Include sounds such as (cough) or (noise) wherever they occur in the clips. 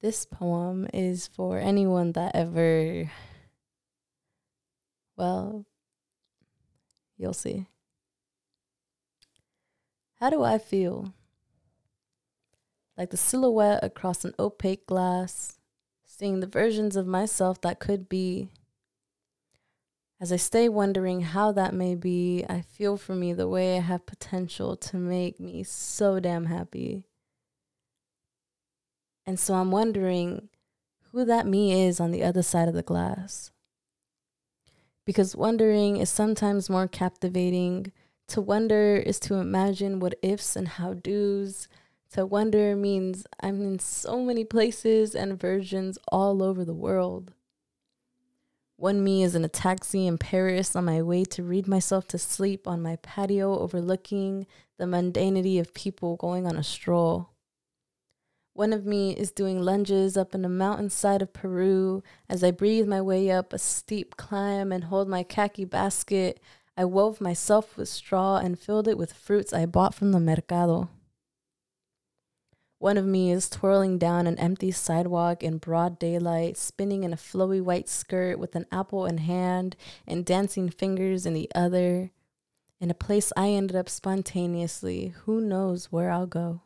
This poem is for anyone that ever, well, you'll see. How do I feel? Like the silhouette across an opaque glass, seeing the versions of myself that could be. As I stay wondering how that may be, I feel for me the way I have potential to make me so damn happy. And so I'm wondering who that me is on the other side of the glass. Because wondering is sometimes more captivating. To wonder is to imagine what ifs and how do's. To wonder means I'm in so many places and versions all over the world. One me is in a taxi in Paris on my way to read myself to sleep on my patio overlooking the mundanity of people going on a stroll. One of me is doing lunges up in the mountainside of Peru as I breathe my way up a steep climb and hold my khaki basket. I wove myself with straw and filled it with fruits I bought from the mercado. One of me is twirling down an empty sidewalk in broad daylight, spinning in a flowy white skirt with an apple in hand and dancing fingers in the other. In a place I ended up spontaneously, who knows where I'll go.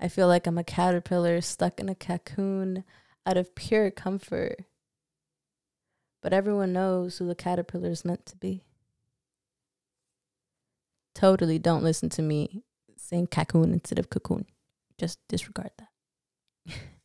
I feel like I'm a caterpillar stuck in a cocoon out of pure comfort. But everyone knows who the caterpillar is meant to be. Totally don't listen to me saying cocoon instead of cocoon. Just disregard that. (laughs)